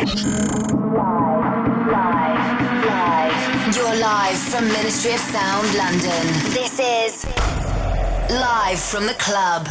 You're live from Ministry of Sound London. This is live from the club.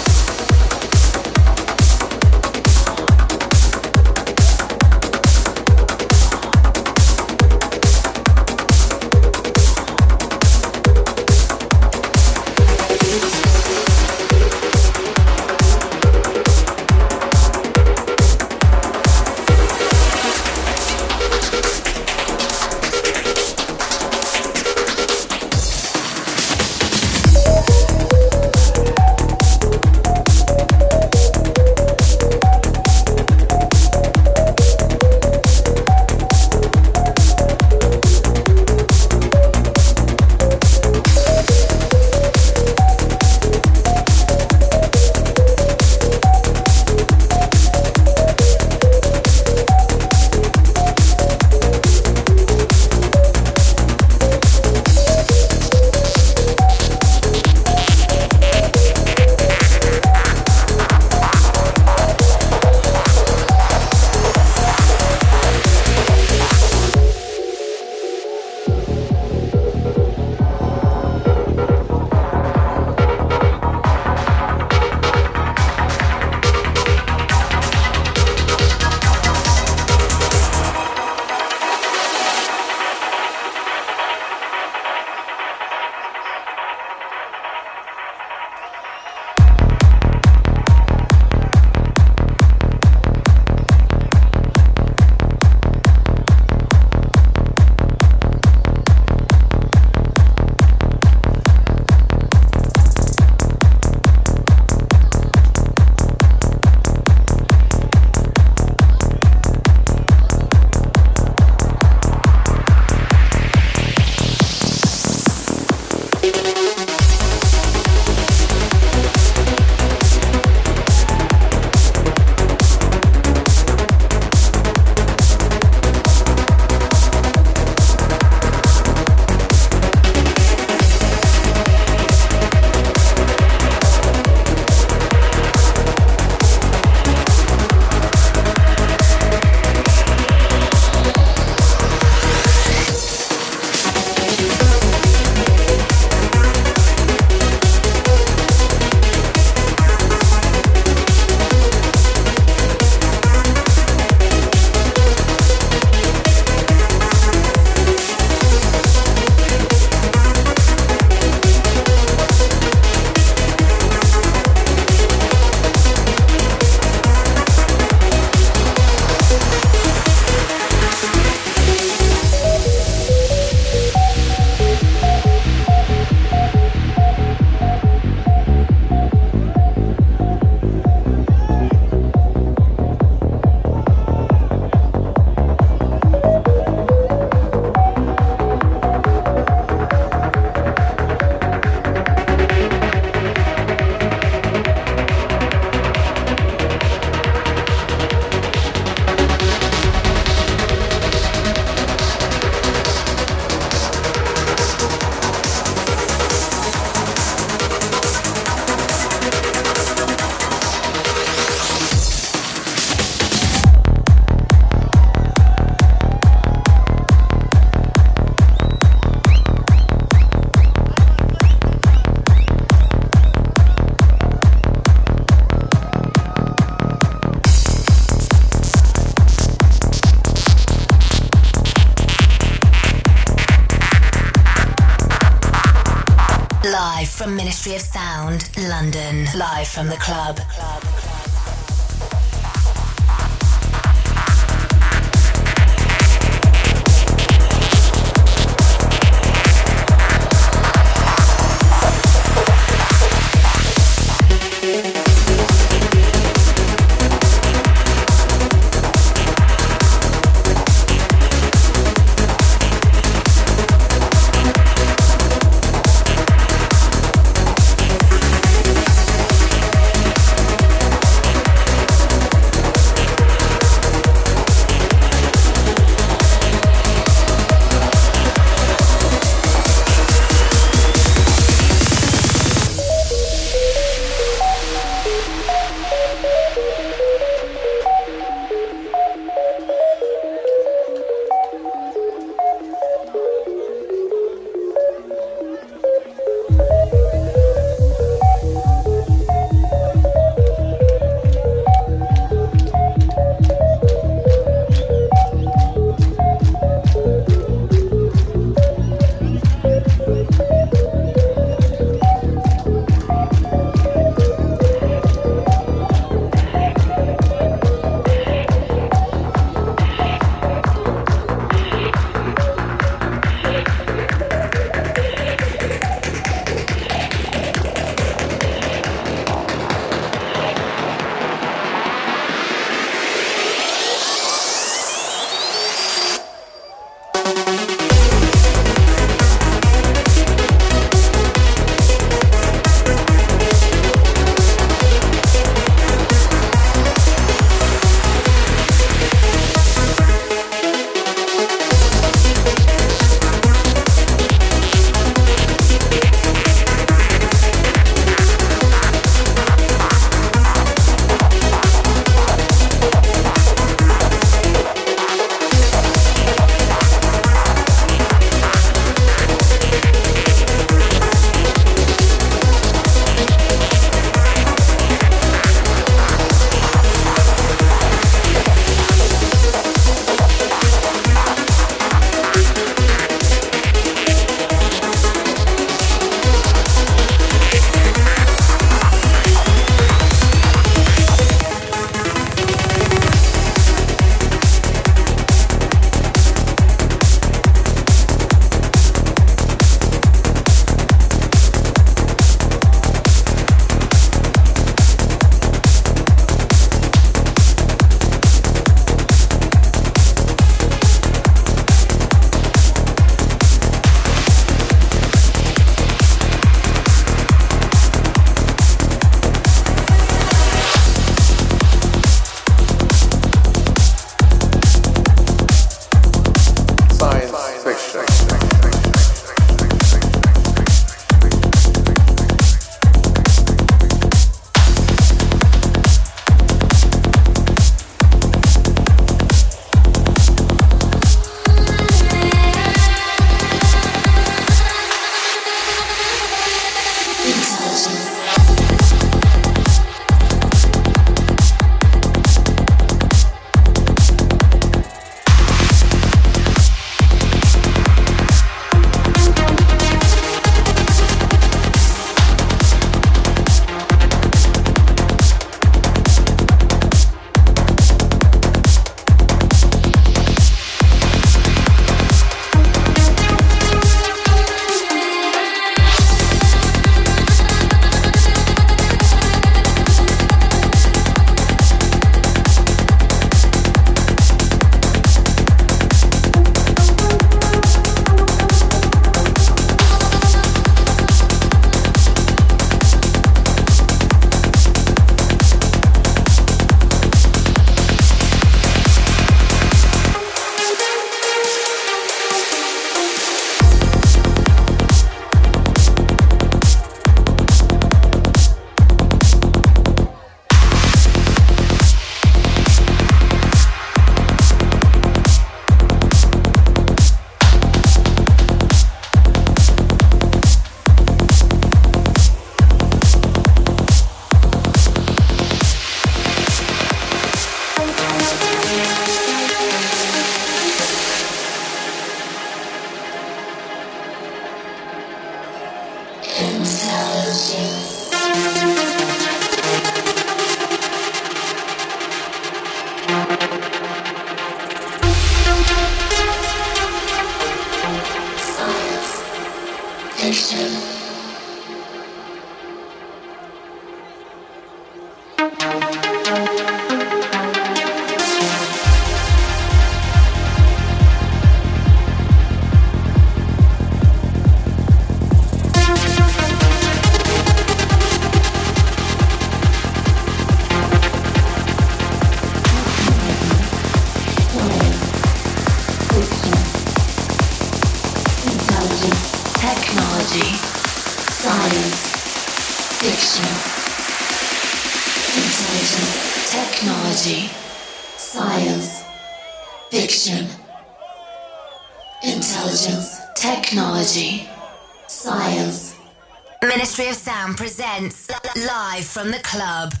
From the club.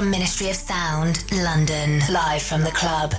From Ministry of Sound, London. Live from the club.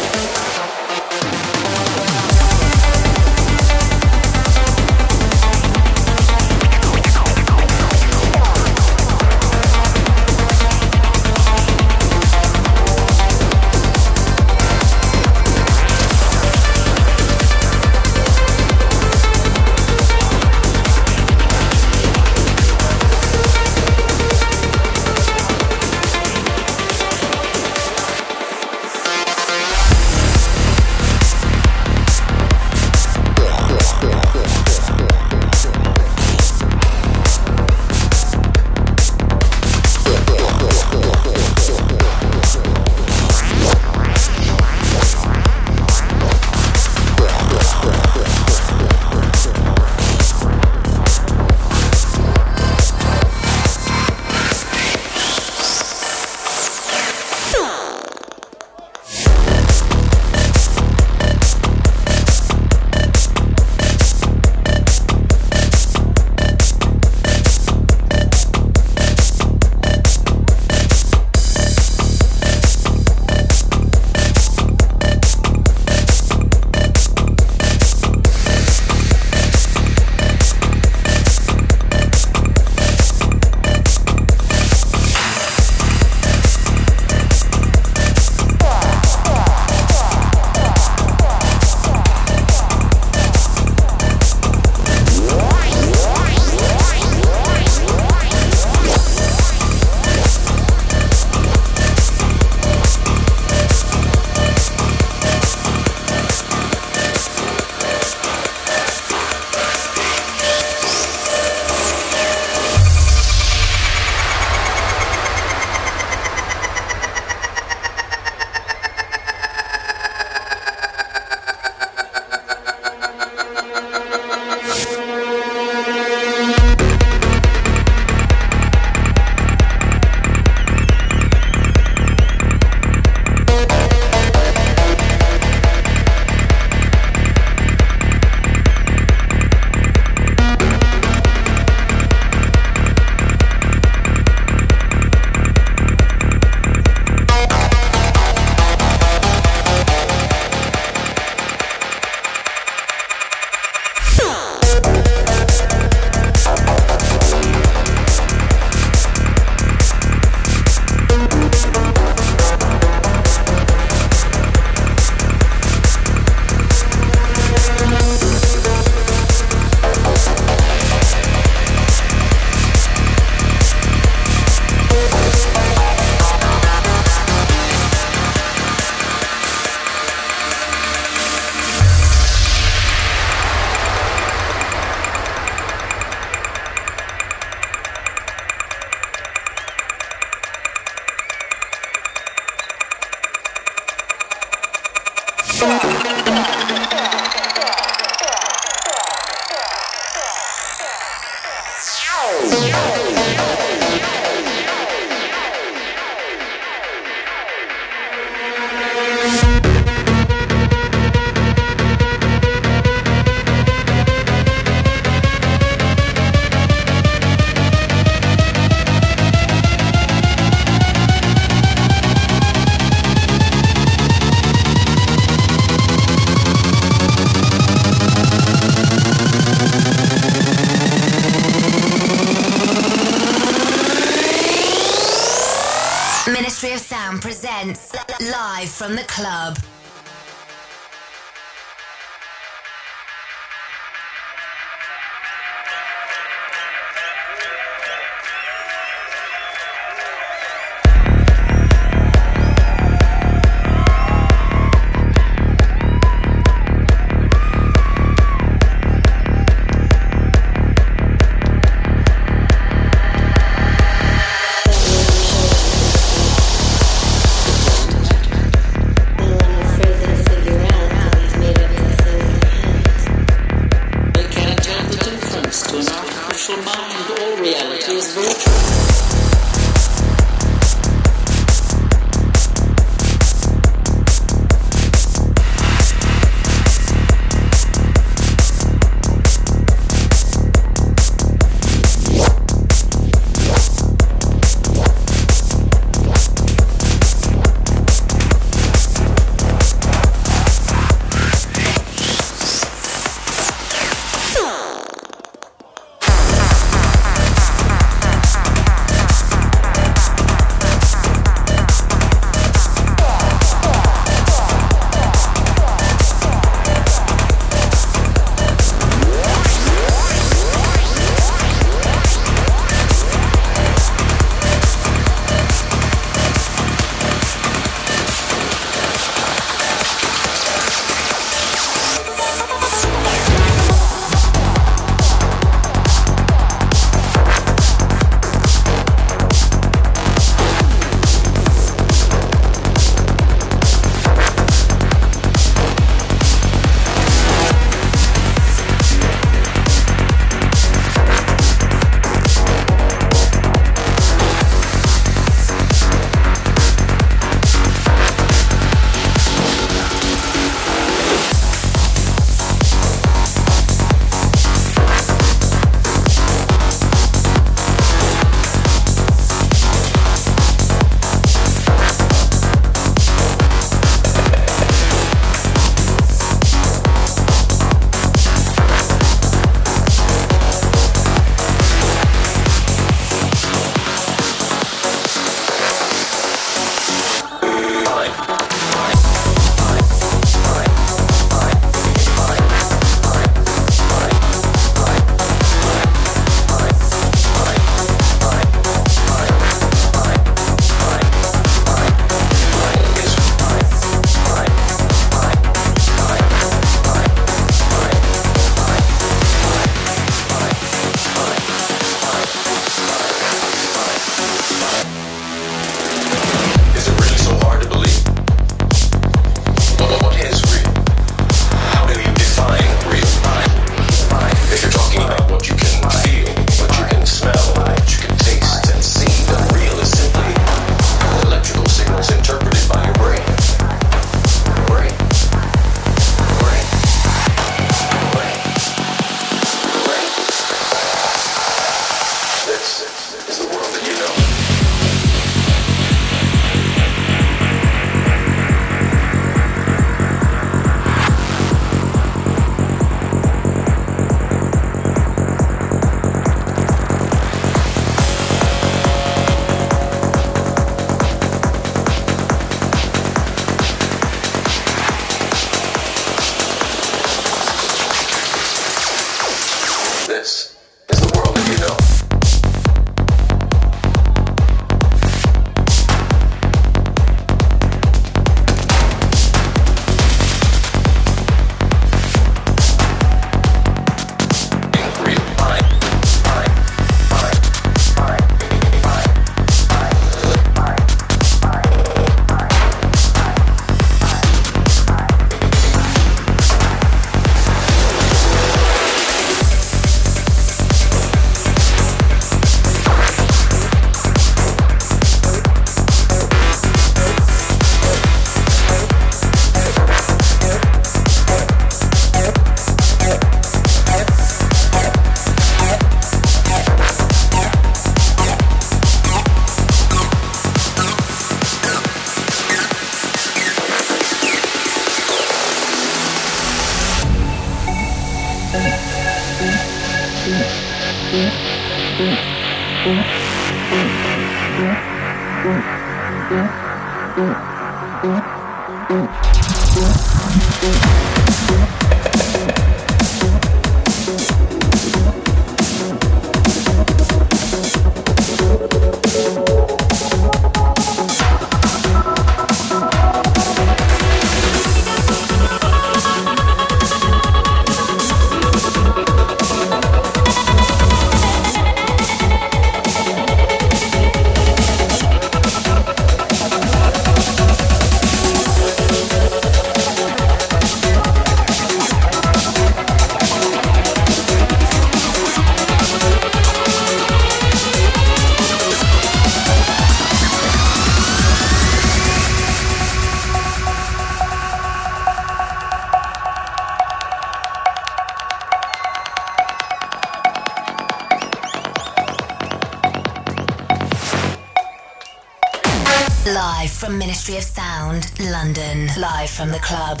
Live from the club.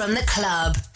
From the club.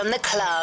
From the club.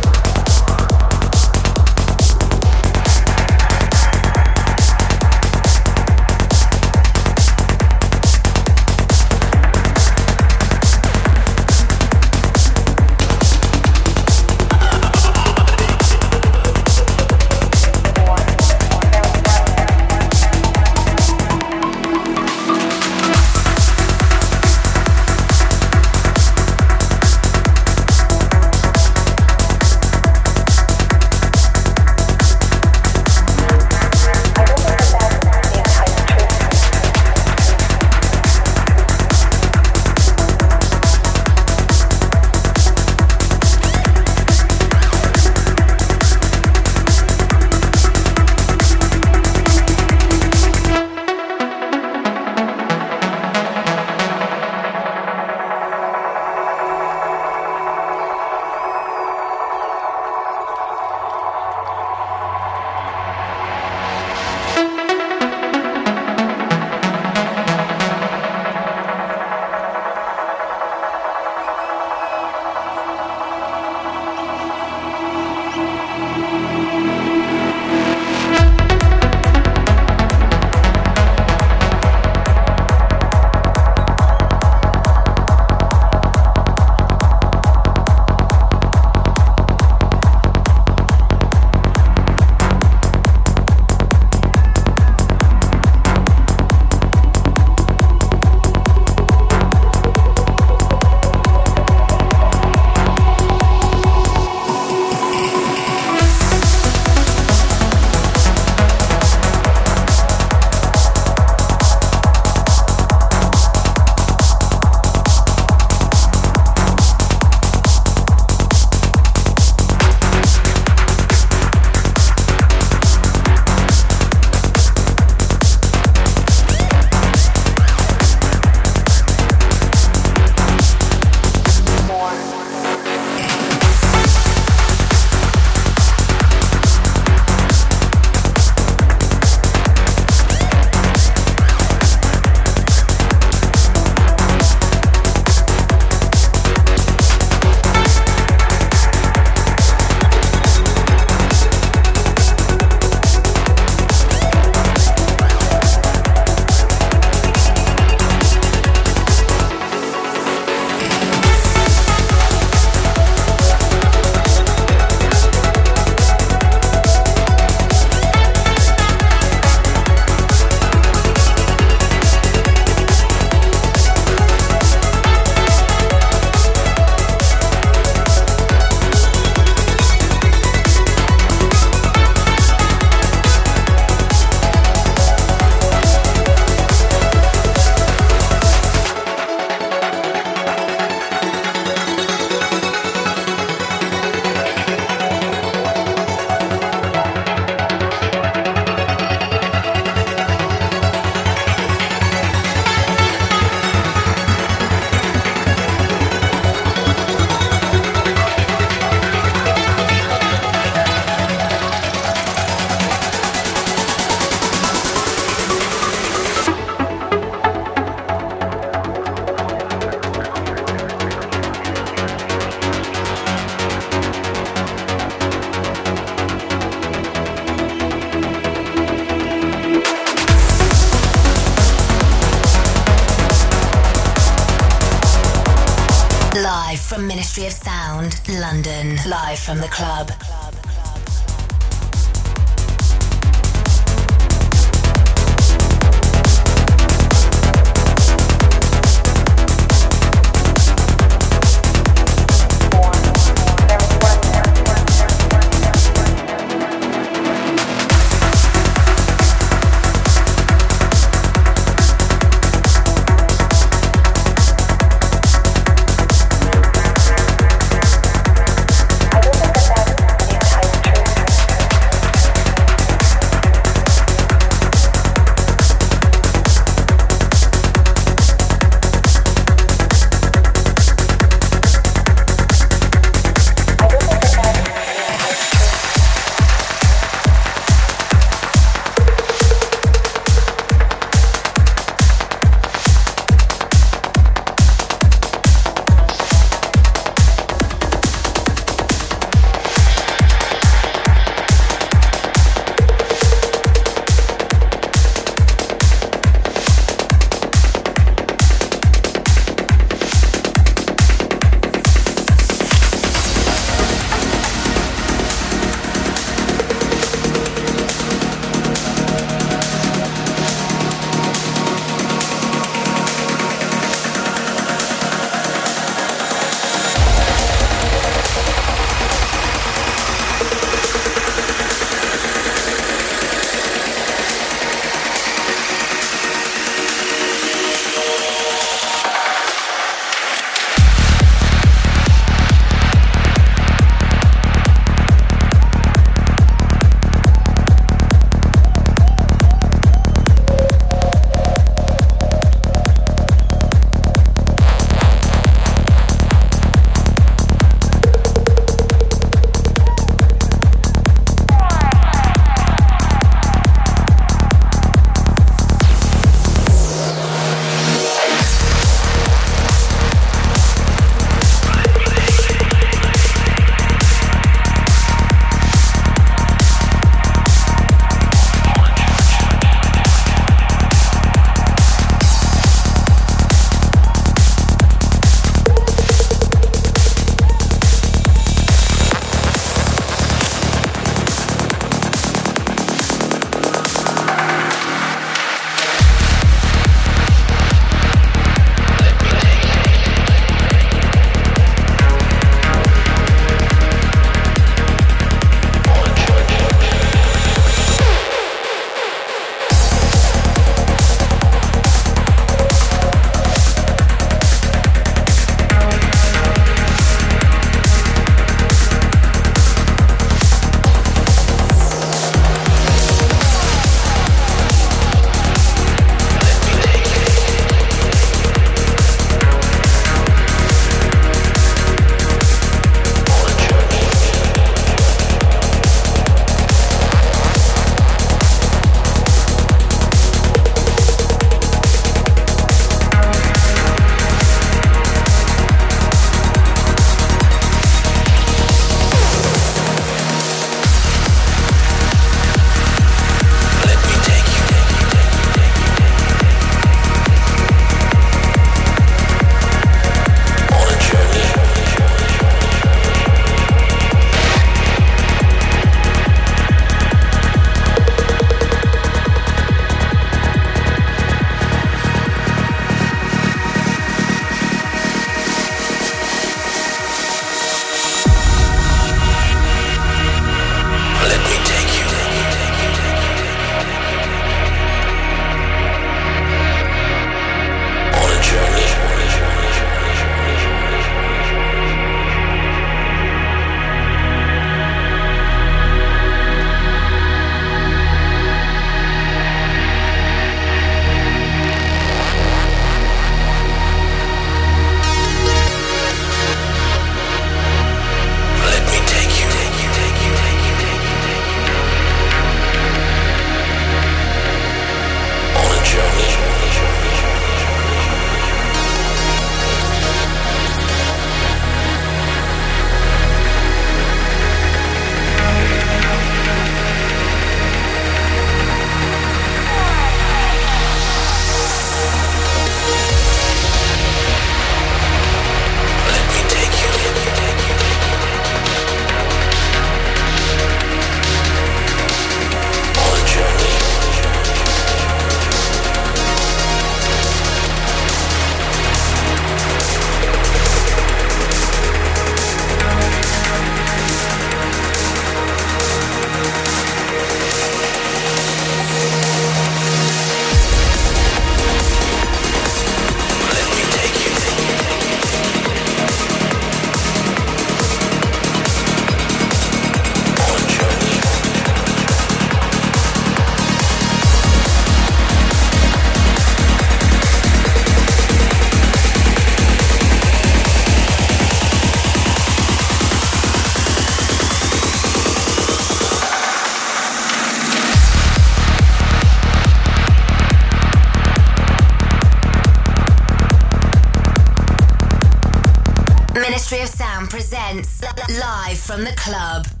Ministry of Sound presents live from the club.